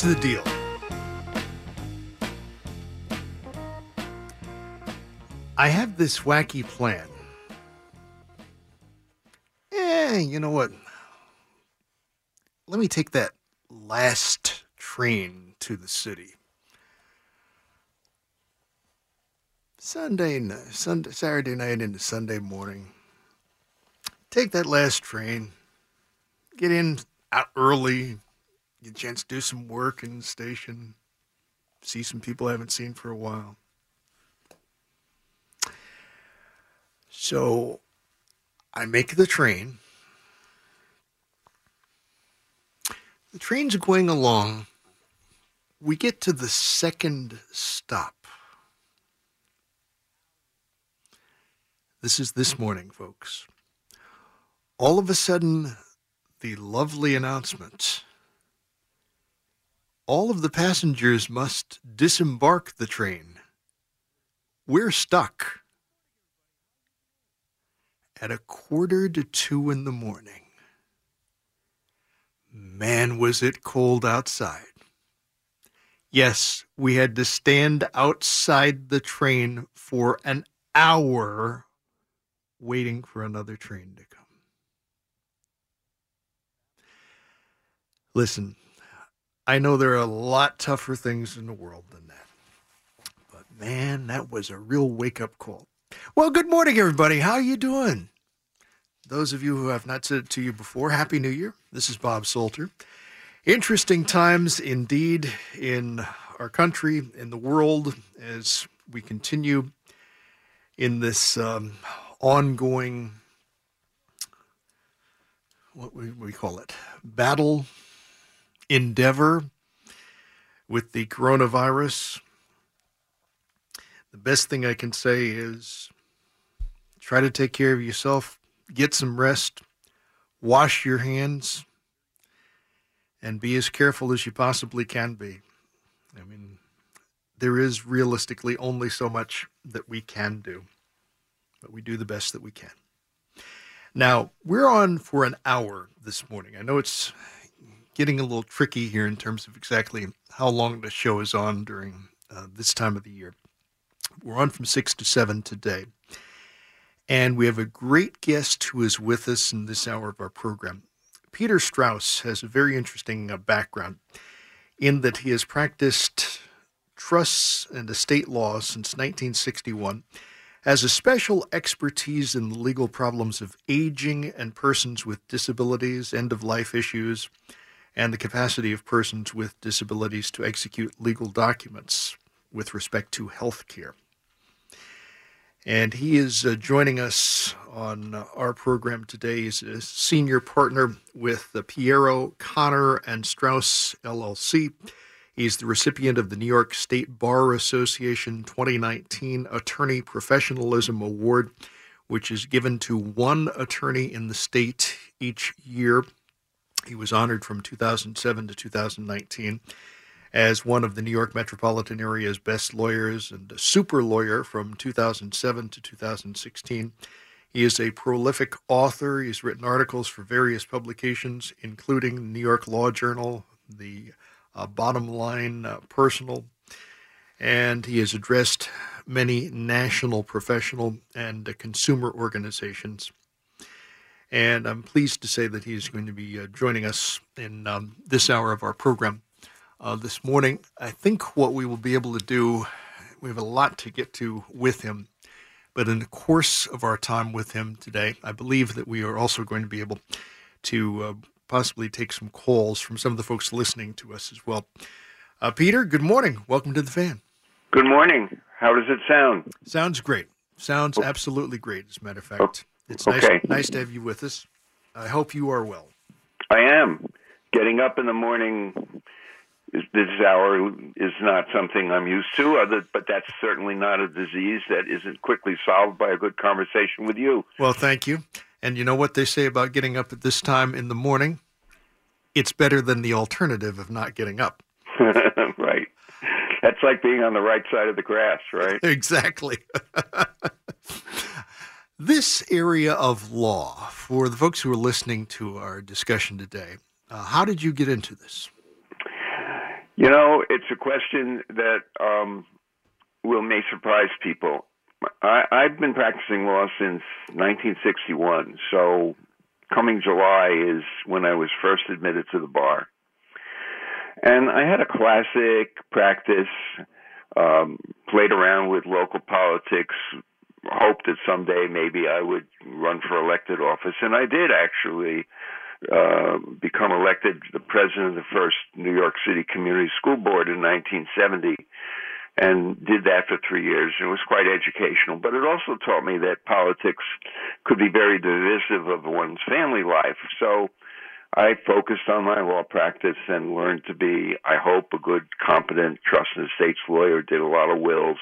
Here's the deal. I have this wacky plan. Eh, you know what? Let me take that last train to the city. Sunday, ni- Sunday, Saturday night into Sunday morning. Take that last train. Get in out early. Get a chance to do some work in the station. See some people I haven't seen for a while. So I make the train. The train's going along. We get to the second stop. This is this morning, folks. All of a sudden, the lovely announcement. All of the passengers must disembark the train. We're stuck. At a quarter to two in the morning. Man, was it cold outside. Yes, we had to stand outside the train for an hour waiting for another train to come. Listen, I know there are a lot tougher things in the world than that. But man, that was a real wake-up call. Well, good morning everybody. How are you doing? Those of you who have not said it to you before, happy new year. This is Bob Salter. Interesting times indeed in our country, in the world as we continue in this um, ongoing what we, we call it battle endeavor with the coronavirus. The best thing I can say is try to take care of yourself, get some rest, wash your hands, and be as careful as you possibly can be. I mean, there is realistically only so much that we can do, but we do the best that we can. Now, we're on for an hour this morning. I know it's getting a little tricky here in terms of exactly how long the show is on during uh, this time of the year. We're on from 6 to 7 today. And we have a great guest who is with us in this hour of our program. Peter Strauss has a very interesting uh, background in that he has practiced trusts and estate law since 1961 has a special expertise in the legal problems of aging and persons with disabilities, end of life issues, and the capacity of persons with disabilities to execute legal documents with respect to health care. And he is uh, joining us on uh, our program today. He's a senior partner with the Pierro, Connor, and Strauss LLC. He's the recipient of the New York State Bar Association 2019 Attorney Professionalism Award, which is given to one attorney in the state each year. He was honored from 2007 to 2019 as one of the New York metropolitan area's best lawyers and a super lawyer from 2007 to 2016. He is a prolific author. He's written articles for various publications, including the New York Law Journal, the uh, Bottom Line uh, Personal, and he has addressed many national, professional, and uh, consumer organizations. And I'm pleased to say that he's going to be uh, joining us in um, this hour of our program uh, this morning. I think what we will be able to do, we have a lot to get to with him. But in the course of our time with him today, I believe that we are also going to be able to uh, possibly take some calls from some of the folks listening to us as well. Uh, Peter, good morning. Welcome to the fan. Good morning. How does it sound? Sounds great. Sounds absolutely great. As a matter of fact, it's nice, Okay. nice to have you with us. I hope you are well. I am. Getting up in the morning is- this hour is not something I'm used to, other, but that's certainly not a disease that isn't quickly solved by a good conversation with you. Well, thank you. And you know what they say about getting up at this time in the morning? It's better than the alternative of not getting up. right. That's like being on the right side of the grass, right? Exactly. this area of law, for the folks who are listening to our discussion today, uh, how did you get into this? You know, it's a question that um, will may surprise people. I, I've been practicing law since 1961, so coming July is when I was first admitted to the bar. And I had a classic practice, um, played around with local politics, hoped that someday maybe I would run for elected office, and I did actually uh, become elected the president of the first New York City Community School Board in 1970 and did that for three years. It was quite educational, but it also taught me that politics could be very divisive of one's family life. So I focused on my law practice and learned to be, I hope, a good, competent trust and estates lawyer, did a lot of wills,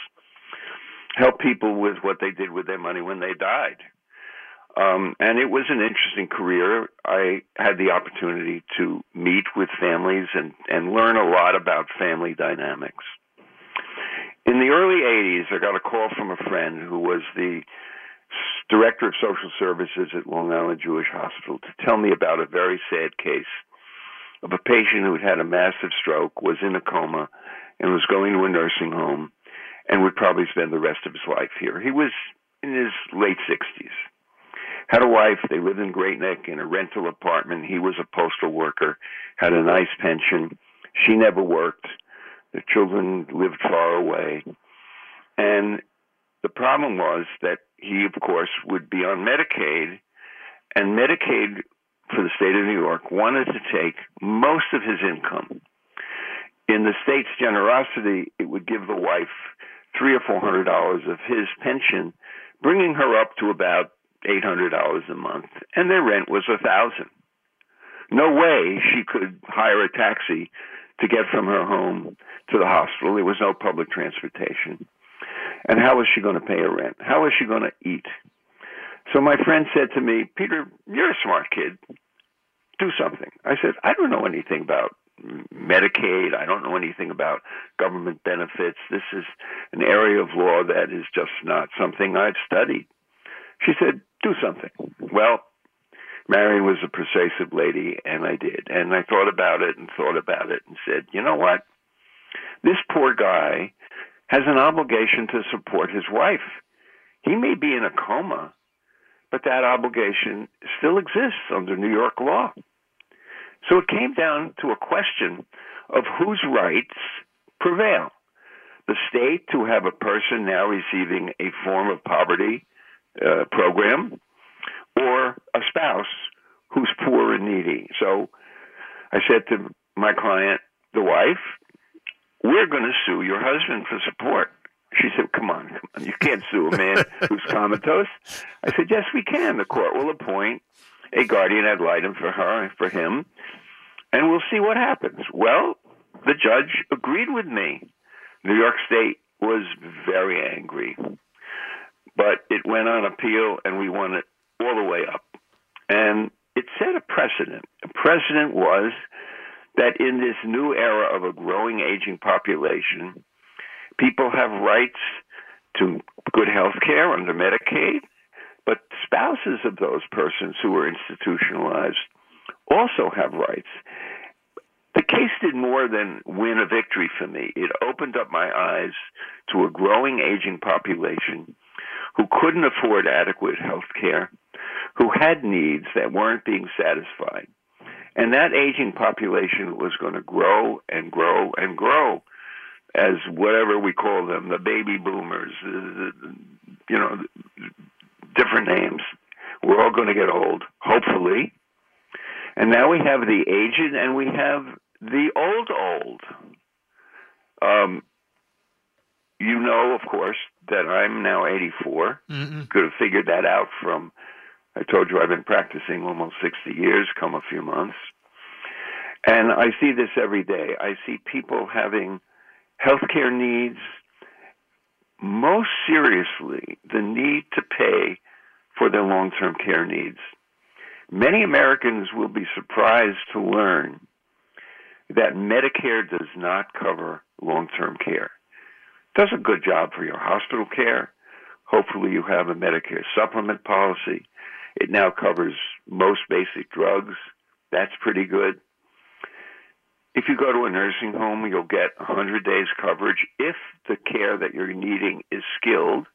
helped people with what they did with their money when they died. Um, and it was an interesting career. I had the opportunity to meet with families and, and learn a lot about family dynamics. In the early 80s, I got a call from a friend who was the director of social services at Long Island Jewish Hospital to tell me about a very sad case of a patient who had had a massive stroke, was in a coma, and was going to a nursing home and would probably spend the rest of his life here. He was in his late 60s had a wife. They lived in Great Neck in a rental apartment. He was a postal worker, had a nice pension. She never worked. The children lived far away. And the problem was that he, of course, would be on Medicaid, and Medicaid for the state of New York wanted to take most of his income. In the state's generosity, it would give the wife three or four hundred dollars of his pension, bringing her up to about eight hundred dollars a month, and their rent was a thousand. No way she could hire a taxi to get from her home to the hospital. There was no public transportation. And how was she going to pay her rent? How was she going to eat? So my friend said to me, Peter, you're a smart kid. Do something. I said, I don't know anything about Medicaid. I don't know anything about government benefits. This is an area of law that is just not something I've studied. She said, do something. Well, Marion was a persuasive lady, and I did. And I thought about it and thought about it and said, you know what? This poor guy has an obligation to support his wife. He may be in a coma, but that obligation still exists under New York law. So it came down to a question of whose rights prevail. The state to have a person now receiving a form of poverty uh, program, or a spouse who's poor and needy. So I said to my client, the wife, we're going to sue your husband for support. She said, come on, come on. You can't sue a man who's comatose. I said, yes, we can. The court will appoint a guardian ad litem for her, and for him, and we'll see what happens. Well, the judge agreed with me. New York State was very angry but it went on appeal and we won it all the way up. And it set a precedent. A precedent was that in this new era of a growing aging population, people have rights to good health care under Medicaid, but spouses of those persons who were institutionalized also have rights. The case did more than win a victory for me. It opened up my eyes to a growing aging population who couldn't afford adequate health care, who had needs that weren't being satisfied. And that aging population was going to grow and grow and grow as whatever we call them, the baby boomers, you know, different names. We're all going to get old, hopefully. And now we have the aged and we have the old old. Um, you know, of course, that I'm now 84. Mm-hmm. Could have figured that out from, I told you I've been practicing almost 60 years, come a few months. And I see this every day. I see people having healthcare needs, most seriously, the need to pay for their long term care needs. Many Americans will be surprised to learn that Medicare does not cover long term care. It does a good job for your hospital care. Hopefully, you have a Medicare supplement policy. It now covers most basic drugs. That's pretty good. If you go to a nursing home, you'll get 100 days coverage if the care that you're needing is skilled.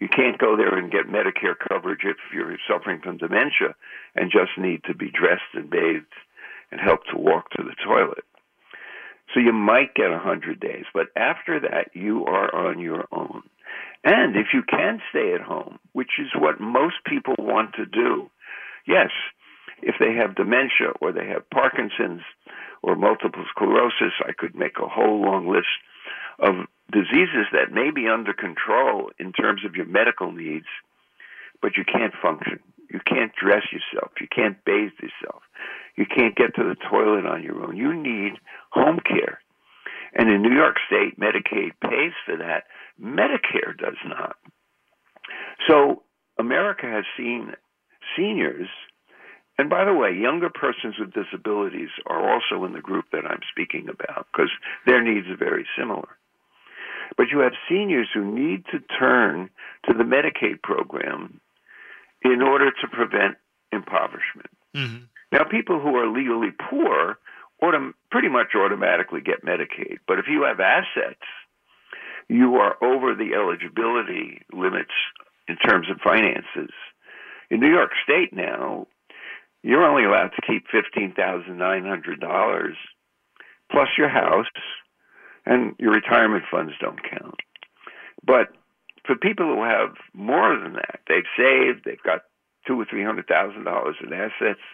You can't go there and get Medicare coverage if you're suffering from dementia and just need to be dressed and bathed and help to walk to the toilet. So you might get 100 days, but after that, you are on your own. And if you can stay at home, which is what most people want to do, yes, if they have dementia or they have Parkinson's or multiple sclerosis, I could make a whole long list of diseases that may be under control in terms of your medical needs, but you can't function. You can't dress yourself. You can't bathe yourself. You can't get to the toilet on your own. You need home care. And in New York State, Medicaid pays for that. Medicare does not. So America has seen seniors, and by the way, younger persons with disabilities are also in the group that I'm speaking about because their needs are very similar. But you have seniors who need to turn to the Medicaid program in order to prevent impoverishment. Mm-hmm. Now, people who are legally poor autom- pretty much automatically get Medicaid. But if you have assets, you are over the eligibility limits in terms of finances. In New York State now, you're only allowed to keep $15,900 plus your house and your retirement funds don't count. But for people who have more than that, they've saved, they've got two or three hundred thousand dollars in assets,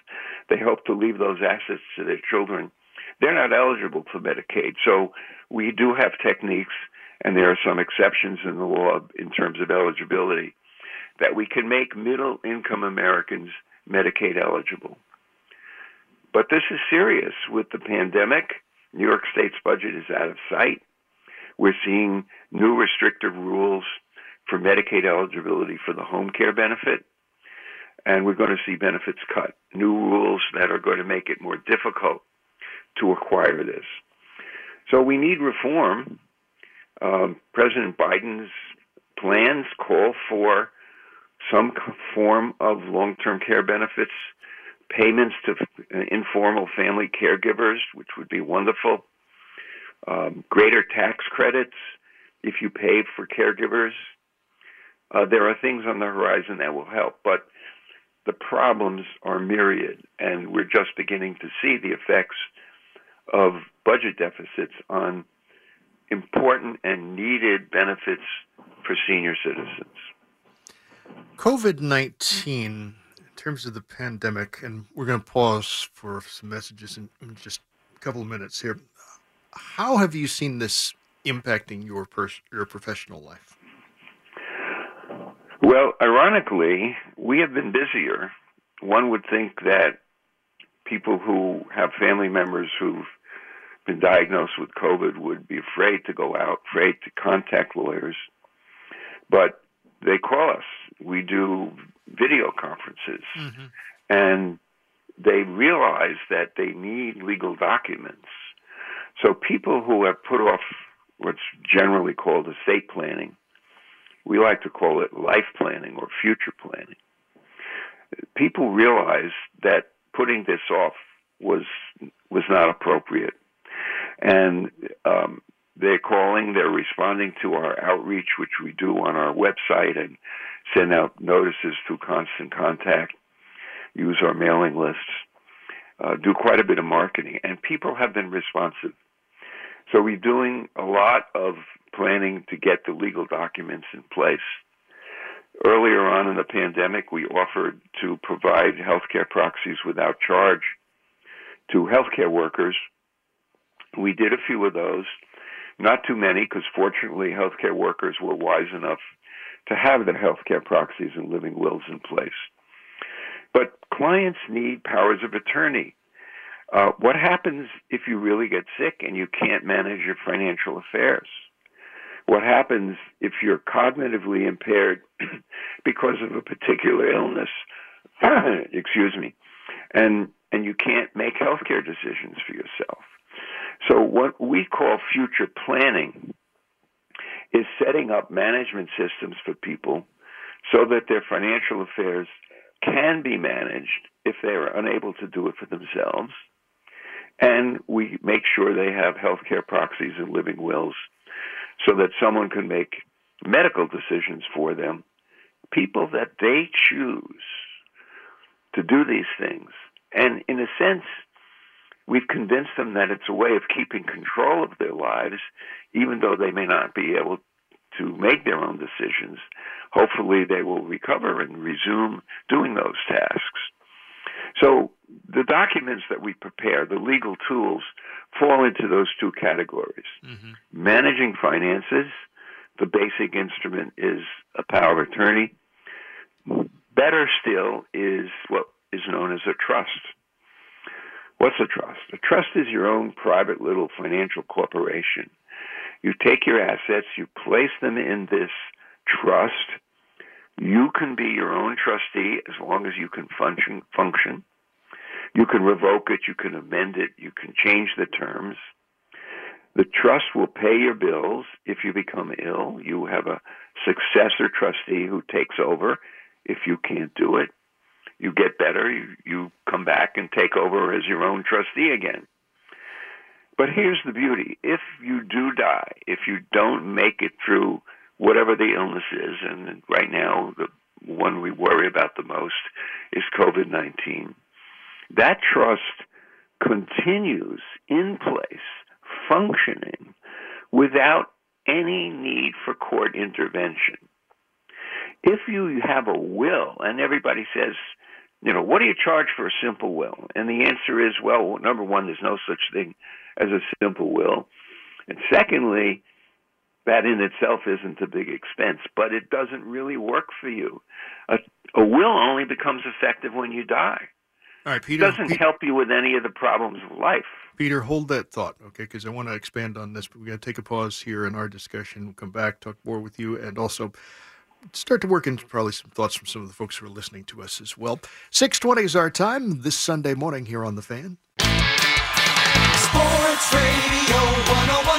they hope to leave those assets to their children. They're not eligible for Medicaid. So we do have techniques, and there are some exceptions in the law in terms of eligibility, that we can make middle income Americans Medicaid eligible. But this is serious with the pandemic New York State's budget is out of sight. We're seeing new restrictive rules for Medicaid eligibility for the home care benefit, and we're going to see benefits cut. New rules that are going to make it more difficult to acquire this. So we need reform. Um, President Biden's plans call for some form of long term care benefits payments to uh, informal family caregivers, which would be wonderful, um, greater tax credits if you pay for caregivers. Uh, there are things on the horizon that will help, but the problems are myriad, and we're just beginning to see the effects of budget deficits on important and needed benefits for senior citizens. COVID 19 terms of the pandemic, and we're going to pause for some messages in, in just a couple of minutes here. How have you seen this impacting your pers- your professional life? Well, ironically, we have been busier. One would think that people who have family members who've been diagnosed with COVID would be afraid to go out, afraid to contact lawyers. But they call us. We do video conferences. Mm-hmm. And they realize that they need legal documents. So people who have put off what's generally called estate planning, we like to call it life planning or future planning. People realize that putting this off was was not appropriate, and um, they're calling, they're responding to our outreach, which we do on our website, and send out notices through constant contact use our mailing lists, uh, do quite a bit of marketing, and people have been responsive. So we're doing a lot of planning to get the legal documents in place. Earlier on in the pandemic, we offered to provide healthcare proxies without charge to healthcare workers. We did a few of those, not too many, because fortunately, healthcare workers were wise enough to have their healthcare proxies and living wills in place. But clients need powers of attorney. Uh, what happens if you really get sick and you can't manage your financial affairs? What happens if you're cognitively impaired because of a particular illness? Excuse me, and and you can't make healthcare decisions for yourself. So what we call future planning is setting up management systems for people so that their financial affairs can be managed if they are unable to do it for themselves. And we make sure they have healthcare proxies and living wills so that someone can make medical decisions for them. People that they choose to do these things. And in a sense, we've convinced them that it's a way of keeping control of their lives, even though they may not be able to make their own decisions hopefully they will recover and resume doing those tasks. So the documents that we prepare, the legal tools, fall into those two categories. Mm-hmm. Managing finances, the basic instrument is a power of attorney. Better still is what is known as a trust. What's a trust? A trust is your own private little financial corporation. You take your assets, you place them in this trust. You can be your own trustee as long as you can function. Function. You can revoke it. You can amend it. You can change the terms. The trust will pay your bills if you become ill. You have a successor trustee who takes over if you can't do it. You get better, you, you come back and take over as your own trustee again. But here's the beauty if you do die, if you don't make it through whatever the illness is. And right now, the one we worry about the most is COVID 19. That trust continues in place, functioning without any need for court intervention. If you have a will, and everybody says, you know, what do you charge for a simple will? And the answer is, well, number one, there's no such thing as a simple will. And secondly, that in itself isn't a big expense, but it doesn't really work for you. A, a will only becomes effective when you die. All right, Peter. It doesn't help you with any of the problems of life. Peter, hold that thought, okay? Because I want to expand on this, but we got to take a pause here in our discussion. We'll come back, talk more with you, and also start to work into probably some thoughts from some of the folks who are listening to us as well. 620 is our time this Sunday morning here on The Fan. Sports Radio 1019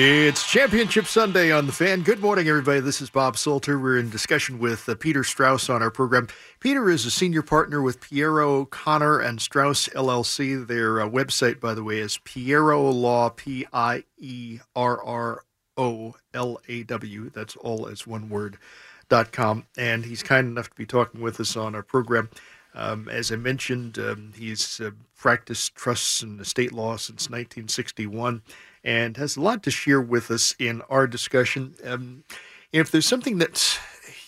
It's Championship Sunday on the fan. Good morning, everybody. This is Bob Salter. We're in discussion with uh, Peter Strauss on our program. Peter is a senior partner with Pierro Connor and Strauss LLC. Their uh, website, by the way, is Pierro Law, P I E R R O L A W. That's all as one word. Dot com. And he's kind enough to be talking with us on our program. Um, as I mentioned, um, he's uh, practiced trusts and estate law since 1961 and has a lot to share with us in our discussion. Um, if there's something that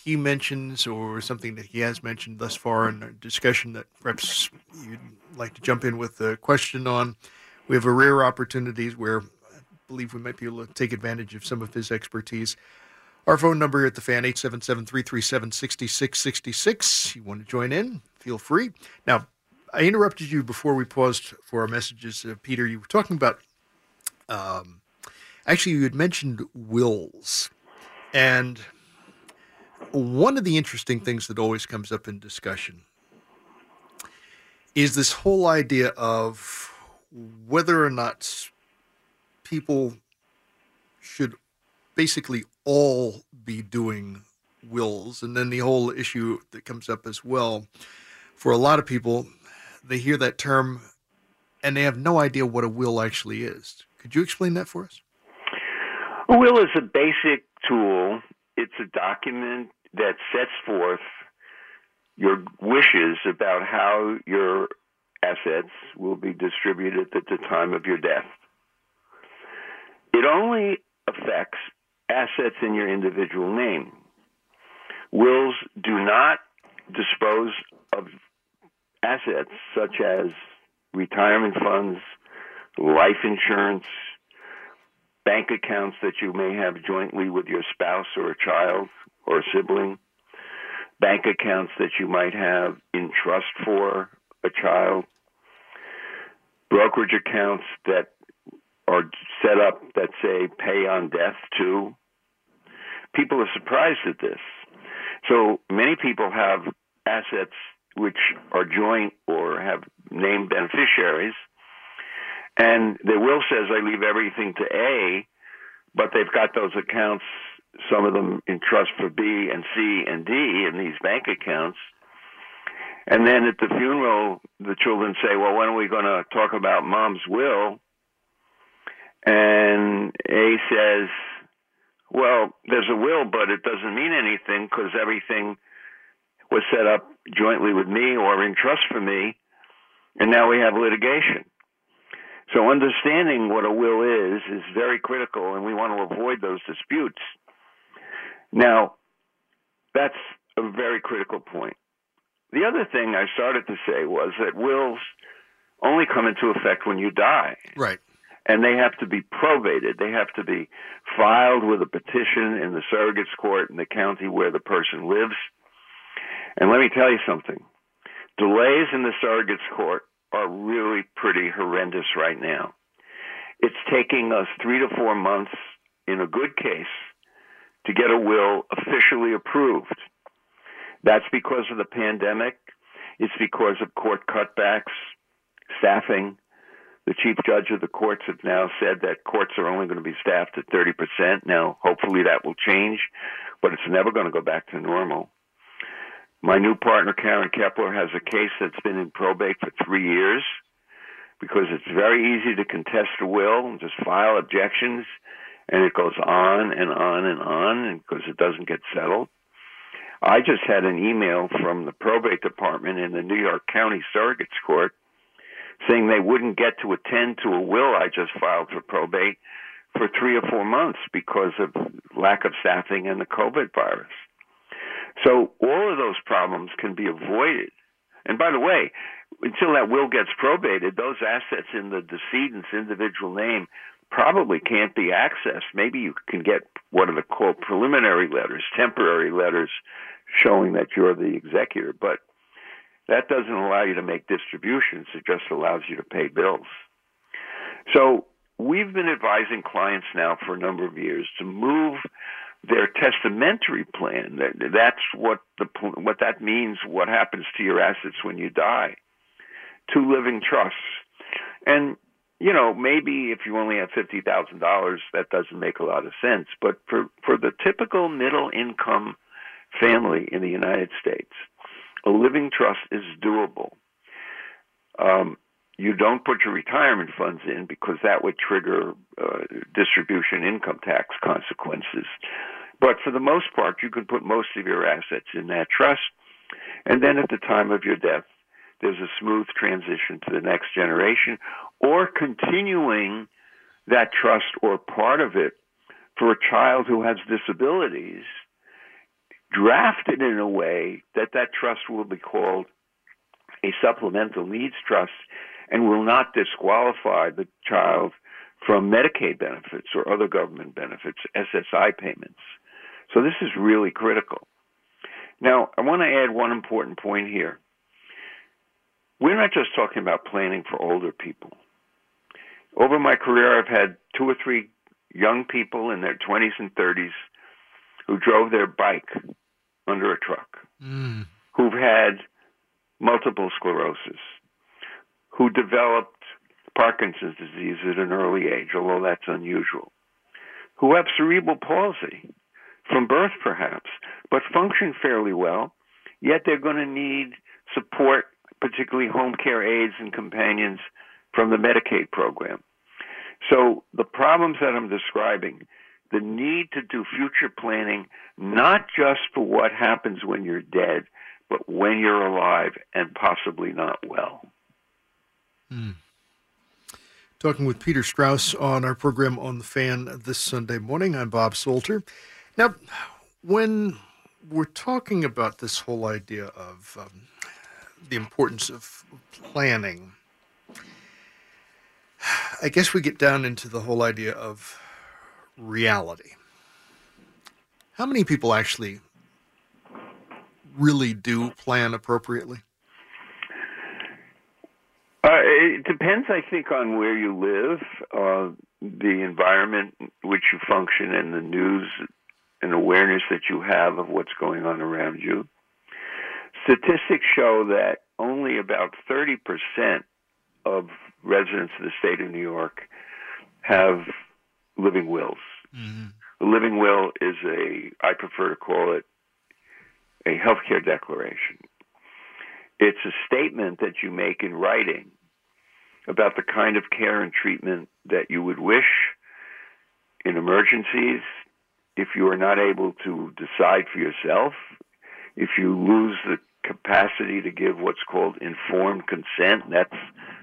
he mentions or something that he has mentioned thus far in our discussion that perhaps you'd like to jump in with a question on, we have a rare opportunities where I believe we might be able to take advantage of some of his expertise. Our phone number at the fan, 877-337-6666. You want to join in, feel free. Now, I interrupted you before we paused for our messages. Uh, Peter, you were talking about, um, actually, you had mentioned wills. And one of the interesting things that always comes up in discussion is this whole idea of whether or not people should basically all be doing wills. And then the whole issue that comes up as well for a lot of people, they hear that term and they have no idea what a will actually is. Could you explain that for us? A will is a basic tool, it's a document that sets forth your wishes about how your assets will be distributed at the time of your death. It only affects assets in your individual name. Wills do not dispose of assets such as retirement funds, life insurance, bank accounts that you may have jointly with your spouse or a child or a sibling, bank accounts that you might have in trust for a child, brokerage accounts that are set up that say pay on death to. People are surprised at this. So many people have assets which are joint or have named beneficiaries, and the will says I leave everything to A, but they've got those accounts, some of them in trust for B and C and D in these bank accounts. And then at the funeral, the children say, Well, when are we going to talk about mom's will? And A says, Well, there's a will, but it doesn't mean anything because everything was set up jointly with me or in trust for me, and now we have litigation. So understanding what a will is is very critical, and we want to avoid those disputes. Now, that's a very critical point. The other thing I started to say was that wills only come into effect when you die. Right. And they have to be probated. They have to be filed with a petition in the surrogate's court in the county where the person lives. And let me tell you something delays in the surrogate's court are really pretty horrendous right now. It's taking us three to four months, in a good case, to get a will officially approved. That's because of the pandemic. It's because of court cutbacks, staffing. The chief judge of the courts have now said that courts are only going to be staffed at 30%. Now, hopefully that will change, but it's never going to go back to normal. My new partner, Karen Kepler, has a case that's been in probate for three years because it's very easy to contest a will and just file objections, and it goes on and on and on because it doesn't get settled. I just had an email from the probate department in the New York County Surrogates Court saying they wouldn't get to attend to a will I just filed for probate for three or four months because of lack of staffing and the COVID virus. So all of those problems can be avoided. And by the way, until that will gets probated, those assets in the decedent's individual name probably can't be accessed. Maybe you can get what are the called preliminary letters, temporary letters showing that you're the executor, but that doesn't allow you to make distributions. It just allows you to pay bills. So we've been advising clients now for a number of years to move their testamentary plan. That's what the what that means. What happens to your assets when you die? To living trusts, and you know maybe if you only have fifty thousand dollars, that doesn't make a lot of sense. But for for the typical middle income family in the United States, a living trust is doable. Um, you don't put your retirement funds in because that would trigger uh, distribution income tax consequences. But for the most part, you can put most of your assets in that trust. And then at the time of your death, there's a smooth transition to the next generation or continuing that trust or part of it for a child who has disabilities drafted in a way that that trust will be called a supplemental needs trust and will not disqualify the child from Medicaid benefits or other government benefits, SSI payments. So this is really critical. Now, I want to add one important point here. We're not just talking about planning for older people. Over my career, I've had two or three young people in their 20s and 30s who drove their bike under a truck, mm. who've had multiple sclerosis, who developed Parkinson's disease at an early age, although that's unusual, who have cerebral palsy from birth perhaps, but function fairly well, yet they're going to need support, particularly home care aides and companions from the Medicaid program. So the problems that I'm describing, the need to do future planning, not just for what happens when you're dead, but when you're alive and possibly not well. Hmm. Talking with Peter Strauss on our program on the fan this Sunday morning. I'm Bob Salter. Now, when we're talking about this whole idea of um, the importance of planning, I guess we get down into the whole idea of reality. How many people actually really do plan appropriately? Uh, it depends, I think, on where you live, uh, the environment in which you function, and the news and awareness that you have of what's going on around you. Statistics show that only about 30% of residents of the state of New York have living wills. Mm-hmm. A living will is a, I prefer to call it a healthcare declaration. It's a statement that you make in writing about the kind of care and treatment that you would wish in emergencies, if you are not able to decide for yourself, if you lose the capacity to give what's called informed consent, that's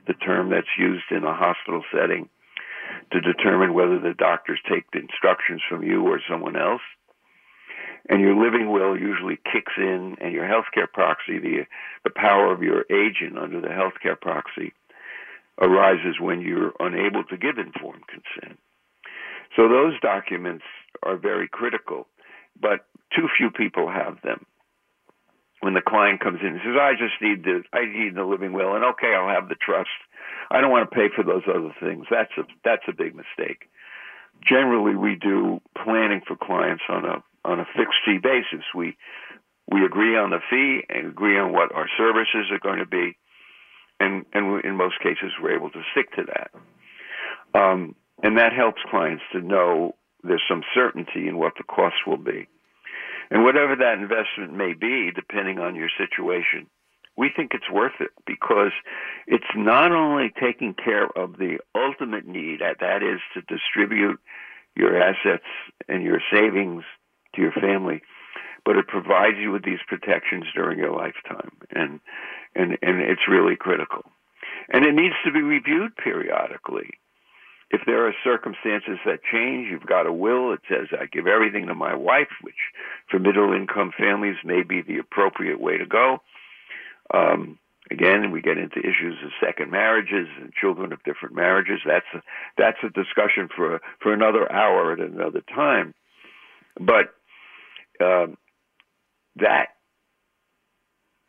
the term that's used in a hospital setting to determine whether the doctors take the instructions from you or someone else. And your living will usually kicks in, and your healthcare proxy, the the power of your agent under the healthcare proxy, arises when you're unable to give informed consent. So those documents are very critical, but too few people have them. When the client comes in and says, "I just need the I need the living will," and okay, I'll have the trust. I don't want to pay for those other things. That's a that's a big mistake. Generally, we do planning for clients on a on a fixed fee basis. We we agree on the fee and agree on what our services are going to be, and and in most cases, we're able to stick to that. Um, and that helps clients to know there's some certainty in what the costs will be. And whatever that investment may be, depending on your situation, we think it's worth it because it's not only taking care of the ultimate need, that is to distribute your assets and your savings to your family, but it provides you with these protections during your lifetime. And, and, and it's really critical. And it needs to be reviewed periodically if there are circumstances that change, you've got a will. It says, I give everything to my wife, which for middle income families may be the appropriate way to go. Um, again, we get into issues of second marriages and children of different marriages. That's a, that's a discussion for for another hour at another time. But um, that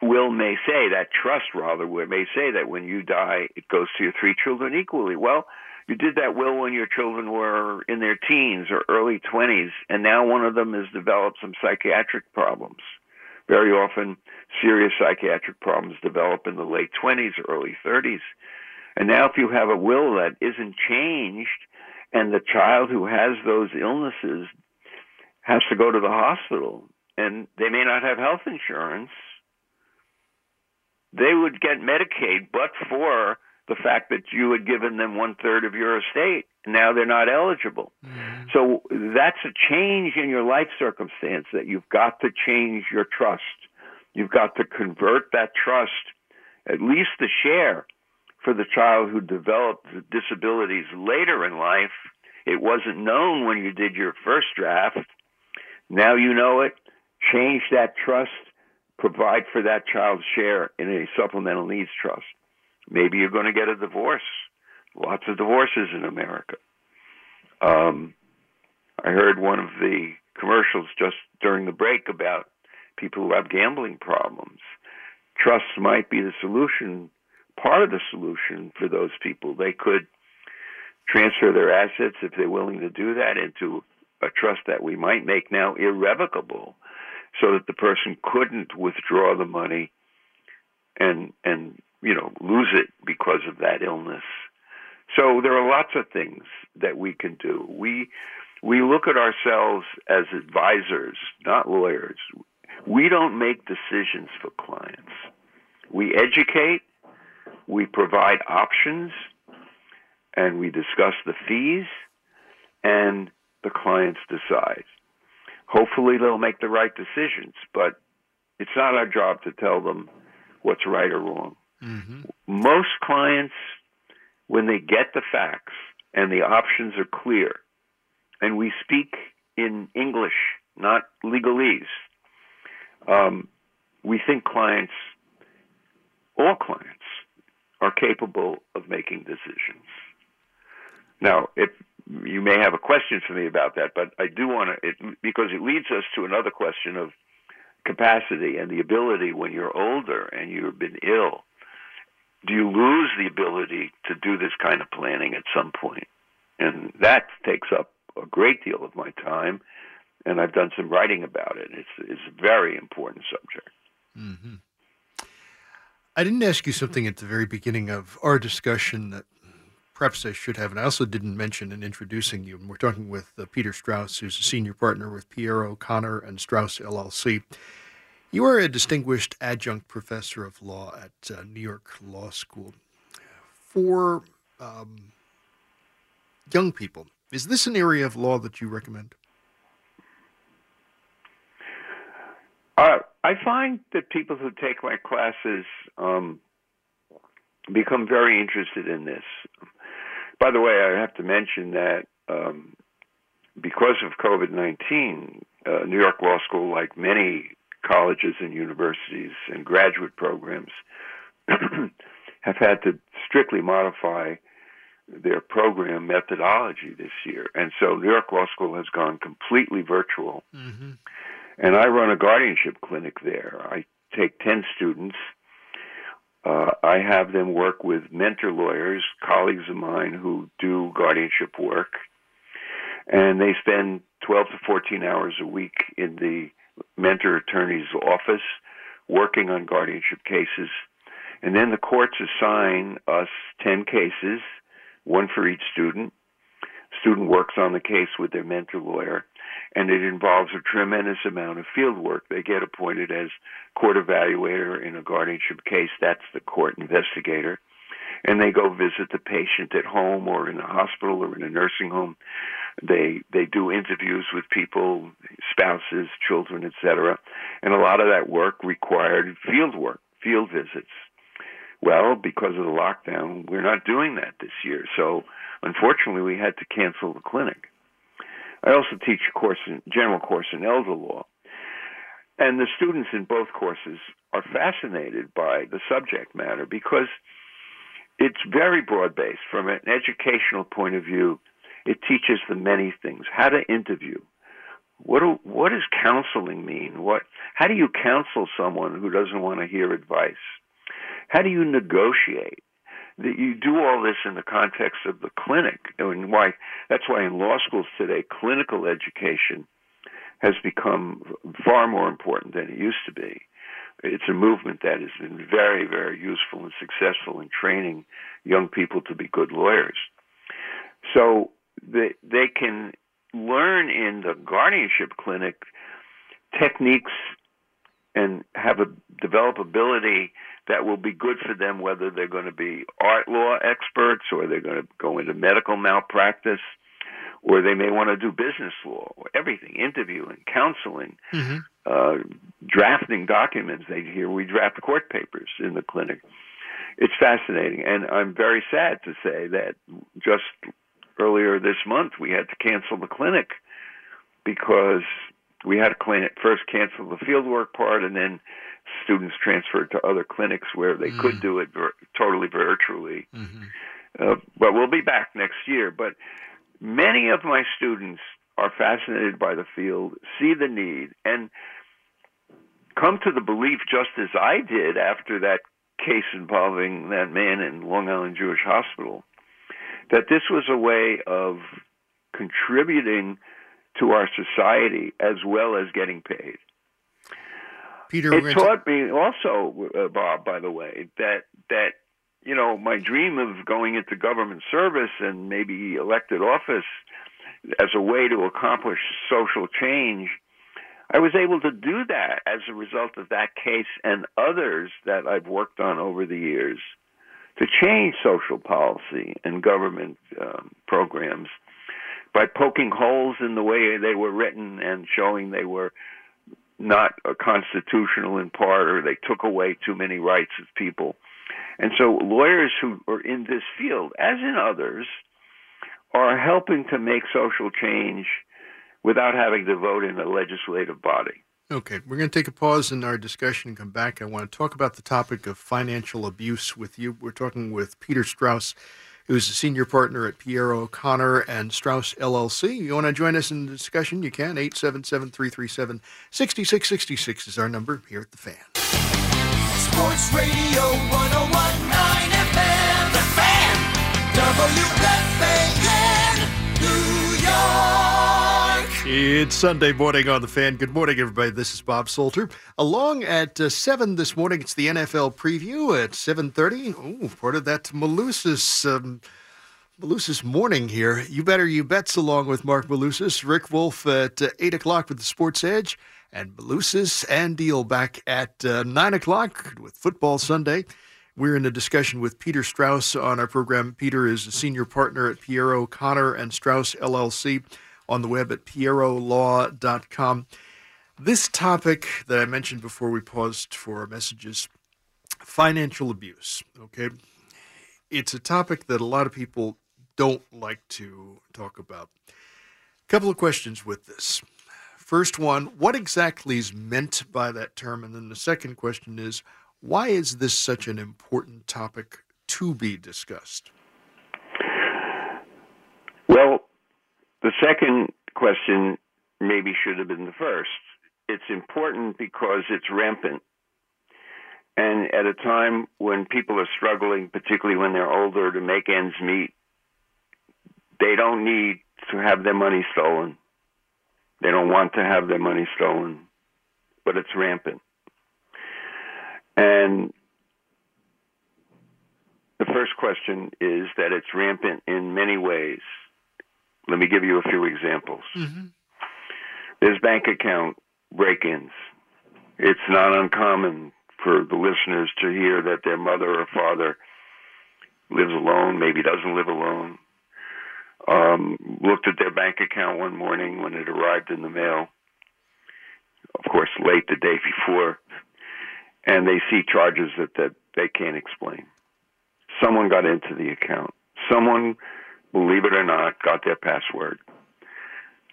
will may say that trust rather may say that when you die, it goes to your three children equally. Well you did that will when your children were in their teens or early 20s, and now one of them has developed some psychiatric problems. Very often, serious psychiatric problems develop in the late 20s or early 30s. And now, if you have a will that isn't changed, and the child who has those illnesses has to go to the hospital, and they may not have health insurance, they would get Medicaid, but for the fact that you had given them one third of your estate. Now they're not eligible. Mm-hmm. So that's a change in your life circumstance that you've got to change your trust. You've got to convert that trust, at least the share, for the child who developed disabilities later in life. It wasn't known when you did your first draft. Now you know it. Change that trust. Provide for that child's share in a supplemental needs trust. Maybe you're going to get a divorce. Lots of divorces in America. Um, I heard one of the commercials just during the break about people who have gambling problems. Trust might be the solution, part of the solution for those people. They could transfer their assets if they're willing to do that into a trust that we might make now irrevocable so that the person couldn't withdraw the money and and you know lose it because of that illness. So there are lots of things that we can do. We we look at ourselves as advisors, not lawyers. We don't make decisions for clients. We educate, we provide options, and we discuss the fees, and the clients decide. Hopefully, they'll make the right decisions, but it's not our job to tell them what's right or wrong. Mm-hmm. Most clients, when they get the facts and the options are clear, and we speak in English, not legalese, um, we think clients, all clients, are capable of making decisions. Now, if you may have a question for me about that, but I do want to, because it leads us to another question of capacity and the ability when you're older and you've been ill. Do you lose the ability to do this kind of planning at some point? And that takes up a great deal of my time, and I've done some writing about it. It's, it's a very important subject. Mm-hmm. I didn't ask you something at the very beginning of our discussion that perhaps I should have, and I also didn't mention in introducing you. We're talking with uh, Peter Strauss, who's a senior partner with Pierro Connor and Strauss LLC. You are a distinguished adjunct professor of law at uh, New York Law School. For um, young people, is this an area of law that you recommend? Uh, I find that people who take my classes um, become very interested in this. By the way, I have to mention that um, because of COVID 19, uh, New York Law School, like many colleges and universities and graduate programs, have had to strictly modify their program methodology this year. And so New York Law School has gone completely virtual. Mm-hmm. And I run a guardianship clinic there. I take 10 students uh, I have them work with mentor lawyers, colleagues of mine who do guardianship work, and they spend 12 to 14 hours a week in the mentor attorney's office working on guardianship cases. And then the courts assign us 10 cases, one for each student. Student works on the case with their mentor lawyer and it involves a tremendous amount of field work. They get appointed as court evaluator in a guardianship case. That's the court investigator. And they go visit the patient at home or in a hospital or in a nursing home. They they do interviews with people, spouses, children, etc. And a lot of that work required field work, field visits. Well, because of the lockdown, we're not doing that this year. So unfortunately, we had to cancel the clinic. I also teach a course in general course in elder law. And the students in both courses are fascinated by the subject matter because it's very broad based. From an educational point of view, it teaches them many things. How to interview. What do, what does counseling mean? What how do you counsel someone who doesn't want to hear advice? How do you negotiate? That you do all this in the context of the clinic, and why that's why in law schools today, clinical education has become far more important than it used to be. It's a movement that has been very, very useful and successful in training young people to be good lawyers. So they they can learn in the guardianship clinic techniques and have a develop ability that will be good for them, whether they're going to be art law experts or they're going to go into medical malpractice or they may want to do business law or everything, interviewing, counseling, mm-hmm. uh, drafting documents. They hear we draft court papers in the clinic. It's fascinating, and I'm very sad to say that just earlier this month we had to cancel the clinic because we had to first cancel the fieldwork part, and then students transferred to other clinics where they mm. could do it vir- totally virtually. Mm-hmm. Uh, but we'll be back next year. But many of my students are fascinated by the field, see the need, and come to the belief, just as I did after that case involving that man in Long Island Jewish Hospital, that this was a way of contributing to our society as well as getting paid. Peter, it taught me also, uh, Bob. By the way, that that you know my dream of going into government service and maybe elected office as a way to accomplish social change. I was able to do that as a result of that case and others that I've worked on over the years to change social policy and government um, programs by poking holes in the way they were written and showing they were not constitutional in part or they took away too many rights of people. And so lawyers who are in this field, as in others, are helping to make social change without having to vote in a legislative body. Okay, we're going to take a pause in our discussion and come back. I want to talk about the topic of financial abuse with you. We're talking with Peter Strauss, who's a senior partner at Pierro Connor and Strauss LLC. You want to join us in the discussion? You can. 877 337 6666 is our number here at The Fan. Sports Radio 1019 FM. The Fan. WFAN, It's Sunday morning on The Fan. Good morning, everybody. This is Bob Salter. Along at uh, 7 this morning, it's the NFL preview at 7.30. Oh, part of that Malusis... Um, Malusis morning here. You better you bets along with Marc Malusis, Rick Wolff at uh, 8 o'clock with the Sports Edge, and Malusis and Deal back at uh, 9 o'clock with Football Sunday. We're in a discussion with Peter Strauss on our program. Peter is a senior partner at Pierro Connor and Strauss LLC on the web at pierrolaw.com. This topic that I mentioned before we paused for messages financial abuse. Okay. It's a topic that a lot of people don't like to talk about. A couple of questions with this. First one, what exactly is meant by that term? And then the second question is, why is this such an important topic to be discussed? Well, the second question maybe should have been the first. It's important because it's rampant. And at a time when people are struggling, particularly when they're older, to make ends meet, they don't need to have their money stolen. They don't want to have their money stolen, but it's rampant. And the first question is that it's rampant in many ways. Let me give you a few examples. There's bank account break ins. It's not uncommon for the listeners to hear that their mother or father lives alone, maybe doesn't live alone, um, looked at their bank account one morning when it arrived in the mail, of course, late the day before, and they see charges that, that they can't explain. Someone got into the account. Someone, believe it or not, got their password.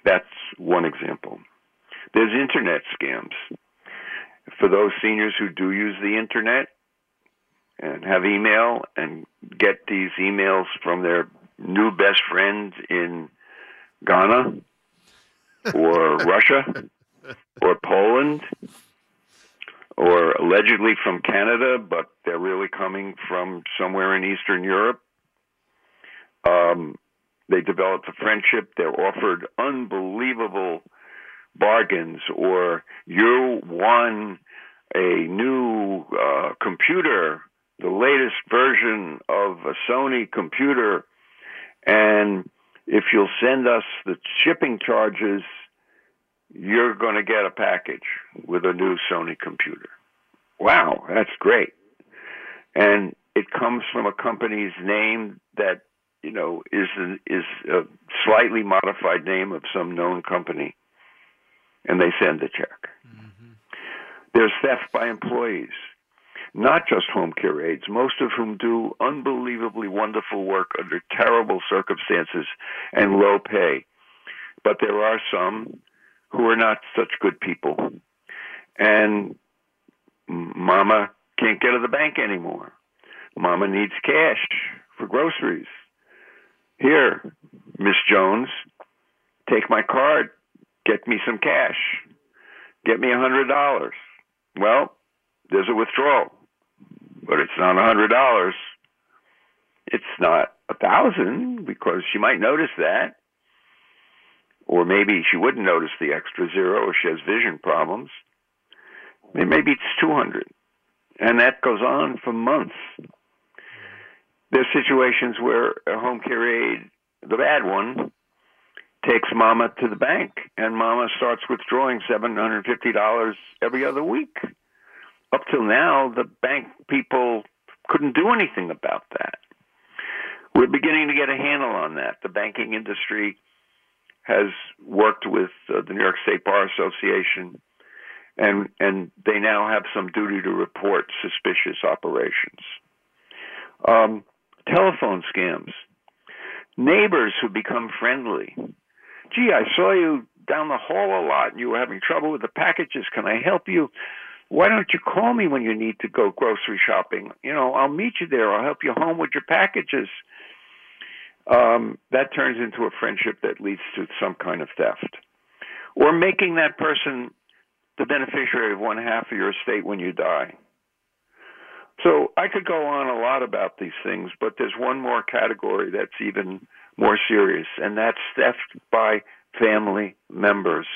That's one example. There's internet scams. For those seniors who do use the internet and have email and get these emails from their new best friend in Ghana or Russia or Poland or allegedly from Canada, but they're really coming from somewhere in Eastern Europe. Um, they developed a friendship. They're offered unbelievable bargains, or you won a new uh, computer, the latest version of a Sony computer, and if you'll send us the shipping charges, you're going to get a package with a new Sony computer. Wow, that's great. And it comes from a company's name that you know is a, is a slightly modified name of some known company, and they send the check. Mm-hmm. There's theft by employees, not just home care aides, most of whom do unbelievably wonderful work under terrible circumstances and low pay. But there are some who are not such good people. And mama can't get to the bank anymore. Mama needs cash for groceries. Here, Miss Jones, take my card. Get me some cash. Get me a hundred dollars. Well, there's a withdrawal, but it's not a hundred dollars. It's not a thousand because she might notice that, or maybe she wouldn't notice the extra zero if she has vision problems. Maybe it's 200. And that goes on for months. There's situations where a home care aide, the bad one, takes mama to the bank and mama starts withdrawing $750 every other week. Up till now, the bank people couldn't do anything about that. We're beginning to get a handle on that. The banking industry has worked with uh, the New York State Bar Association, and and they now have some duty to report suspicious operations. Um, telephone scams, neighbors who become friendly. Gee, I saw you down the hall a lot, and you were having trouble with the packages. Can I help you? Why don't you call me when you need to go grocery shopping? You know, I'll meet you there. I'll help you home with your packages um, that turns into a friendship that leads to some kind of theft. Or making that person the beneficiary of one half of your estate when you die. So I could go on a lot about these things, but there's one more category that's even more serious, and that's theft by family members.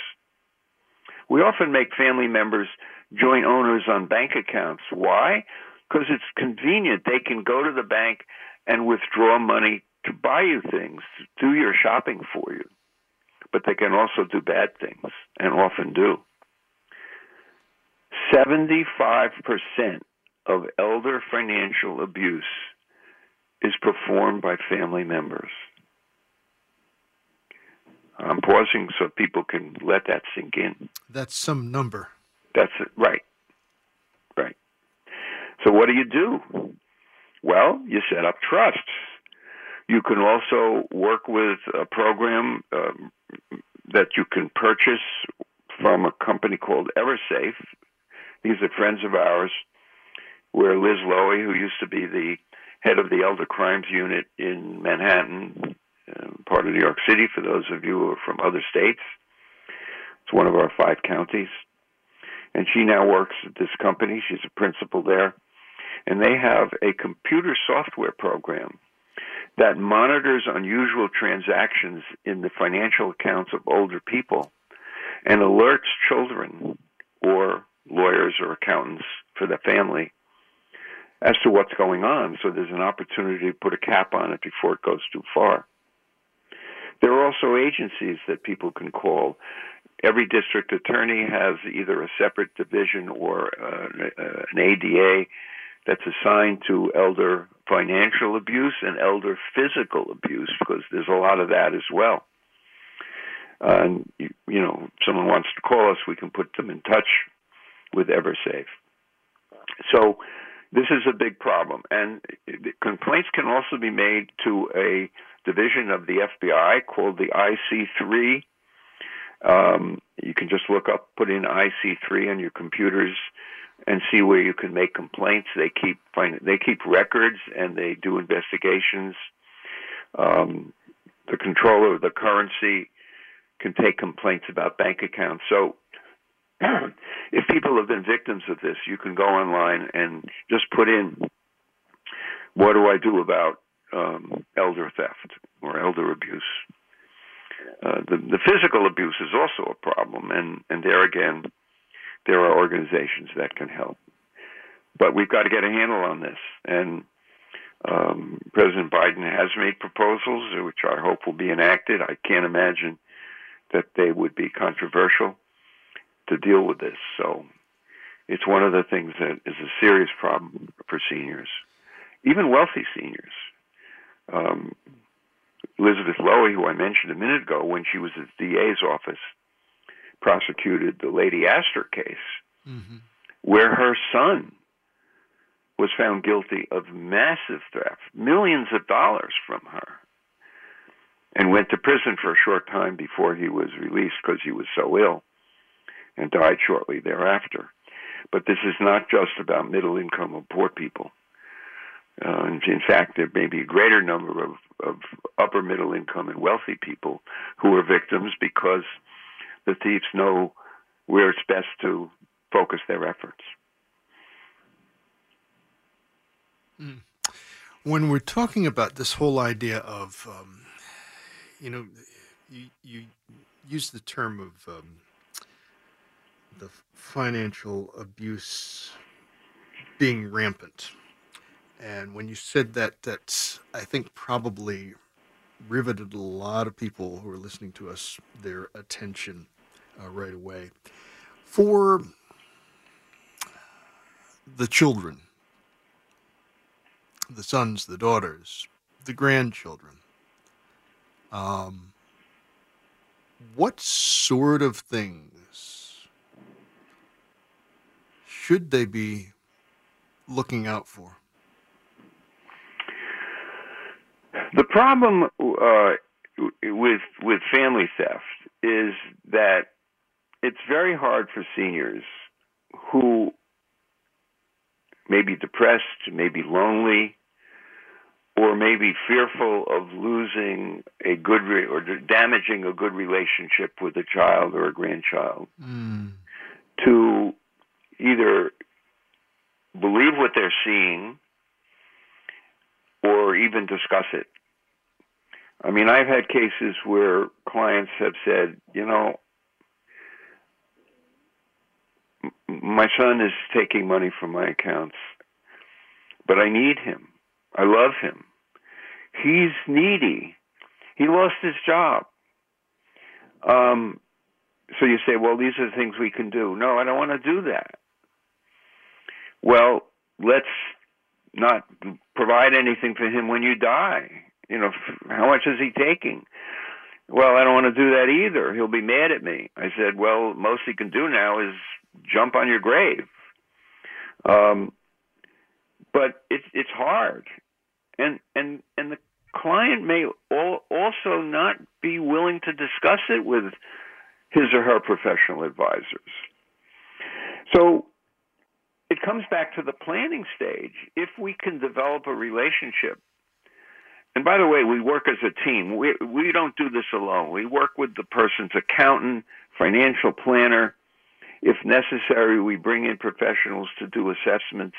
We often make family members joint owners on bank accounts. Why? Because it's convenient. They can go to the bank and withdraw money to buy you things, to do your shopping for you. But they can also do bad things, and often do. 75% of elder financial abuse is performed by family members. I'm pausing so people can let that sink in. That's some number. That's it. Right. Right. So what do you do? Well, you set up trusts. You can also work with a program um, that you can purchase from a company called Eversafe. These are friends of ours, where Liz Loewy, who used to be the head of the Elder Crimes Unit in Manhattan, uh, part of New York City, for those of you who are from other states, it's one of our five counties. And she now works at this company. She's a principal there. And they have a computer software program that monitors unusual transactions in the financial accounts of older people and alerts children or lawyers or accountants for the family as to what's going on. So there's an opportunity to put a cap on it before it goes too far. There are also agencies that people can call. Every district attorney has either a separate division or uh, an ADA that's assigned to elder financial abuse and elder physical abuse because there's a lot of that as well. Uh, and you, you know, if someone wants to call us, we can put them in touch with Eversafe. So this is a big problem, and complaints can also be made to a division of the FBI called the IC3. Um, you can just look up, put in IC3 on your computers and see where you can make complaints. They keep find, they keep records and they do investigations. Um, the controller of the currency can take complaints about bank accounts. So, if people have been victims of this, you can go online and just put in, "What do I do about um, elder theft or elder abuse?" Uh, the the physical abuse is also a problem, and and there again, there are organizations that can help. But we've got to get a handle on this. And um, President Biden has made proposals, which I hope will be enacted. I can't imagine that they would be controversial to deal with this. So it's one of the things that is a serious problem for seniors, even wealthy seniors. Um, Elizabeth Loewy, who I mentioned a minute ago, when she was at the DA's office, prosecuted the Lady Astor case, mm-hmm. where her son was found guilty of massive theft, millions of dollars from her, and went to prison for a short time before he was released because he was so ill and died shortly thereafter. But this is not just about middle income or poor people. Uh, in fact, there may be a greater number of, of upper middle income and wealthy people who are victims because the thieves know where it's best to focus their efforts. Hmm. When we're talking about this whole idea of, um, you know, you, you use the term of um, the financial abuse being rampant. And when you said that, that's, I think, probably riveted a lot of people who are listening to us their attention uh, right away. For the children, the sons, the daughters, the grandchildren, um, what sort of things should they be looking out for? The problem uh, with with family theft is that it's very hard for seniors who may be depressed, may be lonely, or may be fearful of losing a good re- or damaging a good relationship with a child or a grandchild Mm. to either believe what they're seeing or even discuss it. I mean, I've had cases where clients have said, you know, my son is taking money from my accounts, but I need him. I love him. He's needy. He lost his job. Um, so you say, well, these are the things we can do. No, I don't want to do that. Well, let's not provide anything for him when you die. You know, how much is he taking? Well, I don't want to do that either. He'll be mad at me. I said, well, most he can do now is jump on your grave. Um, but it's it's hard, and and and the client may al- also not be willing to discuss it with his or her professional advisors. So it comes back to the planning stage. If we can develop a relationship, and by the way, we work as a team. We we don't do this alone. We work with the person's accountant, financial planner. If necessary, we bring in professionals to do assessments.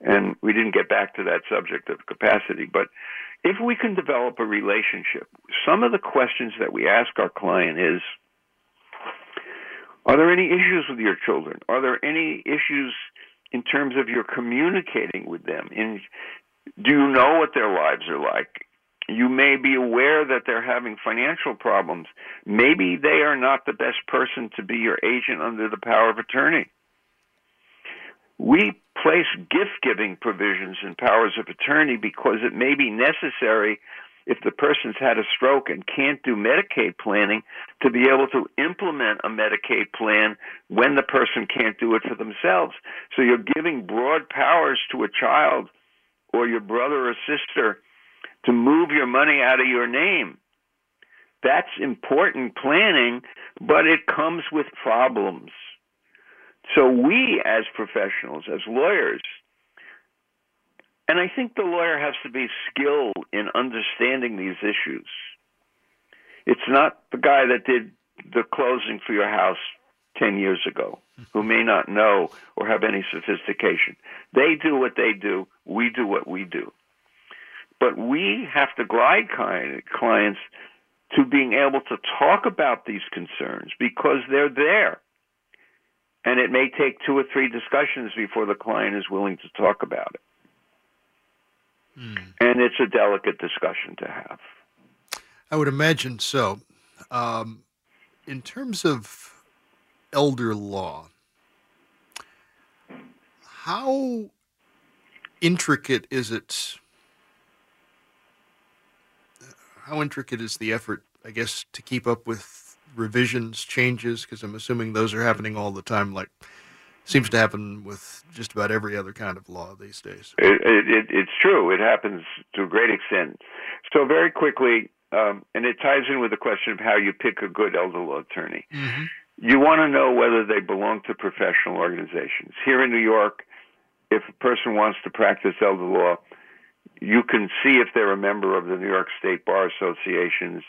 And we didn't get back to that subject of capacity, but if we can develop a relationship, some of the questions that we ask our client is Are there any issues with your children? Are there any issues in terms of your communicating with them? In, do you know what their lives are like? You may be aware that they're having financial problems. Maybe they are not the best person to be your agent under the power of attorney. We place gift giving provisions in powers of attorney because it may be necessary if the person's had a stroke and can't do Medicaid planning to be able to implement a Medicaid plan when the person can't do it for themselves. So you're giving broad powers to a child or your brother or sister to move your money out of your name. That's important planning, but it comes with problems. So we as professionals, as lawyers, and I think the lawyer has to be skilled in understanding these issues. It's not the guy that did the closing for your house 10 years ago who may not know or have any sophistication. They do what they do, we do what we do. But we have to glide clients to being able to talk about these concerns because they're there. And it may take two or three discussions before the client is willing to talk about it. And it's a delicate discussion to have. I would imagine so. Um, in terms of elder law, how intricate is it? How intricate is the effort, I guess, to keep up with revisions, changes? Because I'm assuming those are happening all the time, like seems to happen with just about every other kind of law these days. It, it, it's true. It happens to a great extent. So very quickly, um, and it ties in with the question of how you pick a good elder law attorney. Mm-hmm. You want to know whether they belong to professional organizations. Here in New York, if a person wants to practice elder law, you can see if they're a member of the New York State Bar Association's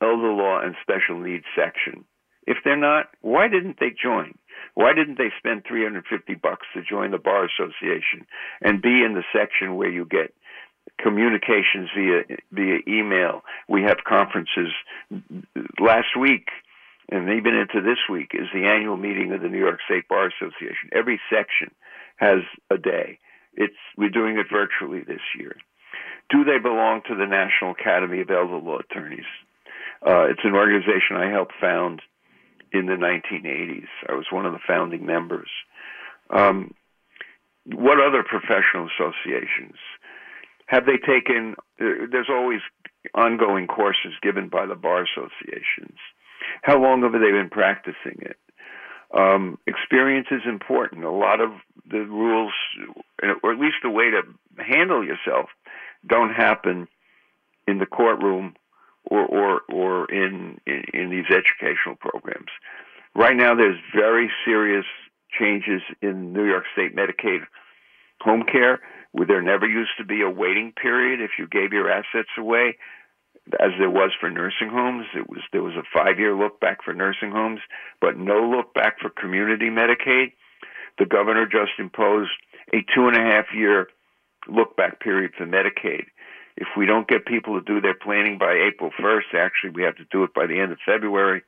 Elder Law and Special Needs section. If they're not, why didn't they join? Why didn't they spend 350 bucks to join the bar association and be in the section where you get communications via via email? We have conferences last week and even into this week, is the annual meeting of the New York State Bar Association. Every section has a day. It's we're doing it virtually this year. Do they belong to the National Academy of Elder Law Attorneys? Uh, it's an organization I helped found in the 1980s. I was one of the founding members. Um, what other professional associations have they taken? Uh, there's always ongoing courses given by the bar associations. How long have they been practicing it? Um, experience is important. A lot of the rules, or at least the way to handle yourself, don't happen in the courtroom or or, or in, in, in these educational programs. Right now, there's very serious changes in New York State Medicaid home care, where there never used to be a waiting period if you gave your assets away, as there was for nursing homes. It was there was a five year look back for nursing homes, but no look back for community Medicaid. The governor just imposed a two and a half year look back period for Medicaid. If we don't get people to do their planning by April 1st, actually, we have to do it by the end of February.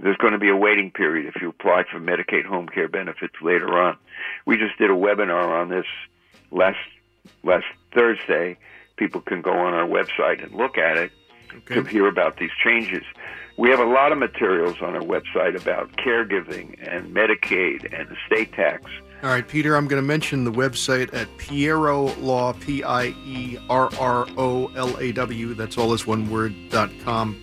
There's going to be a waiting period if you apply for Medicaid home care benefits later on. We just did a webinar on this last last Thursday. People can go on our website and look at it okay. to hear about these changes. We have a lot of materials on our website about caregiving and Medicaid and estate tax. All right, Peter, I'm going to mention the website at Pierro Law, P I E R R O L A W, that's all as one word, dot com.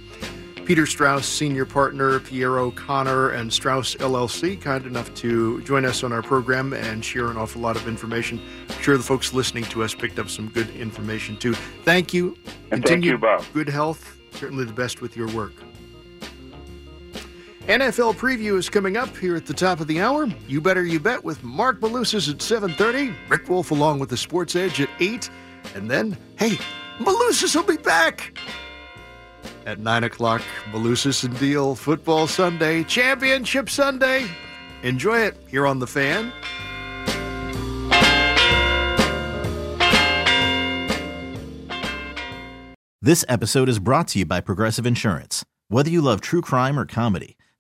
Peter Strauss, senior partner, Pierro Connor and Strauss LLC, kind enough to join us on our program and share an awful lot of information. I'm sure the folks listening to us picked up some good information too. Thank you. And Continue thank you, Bob. Good health. Certainly the best with your work. NFL preview is coming up here at the top of the hour. You better you bet with Marc Malusis at 7:30, Rick Wolff along with the Sports Edge at 8, and then hey, Malusis will be back at 9 o'clock. Malusis and Deal Football Sunday, Championship Sunday. Enjoy it here on the Fan. This episode is brought to you by Progressive Insurance. Whether you love true crime or comedy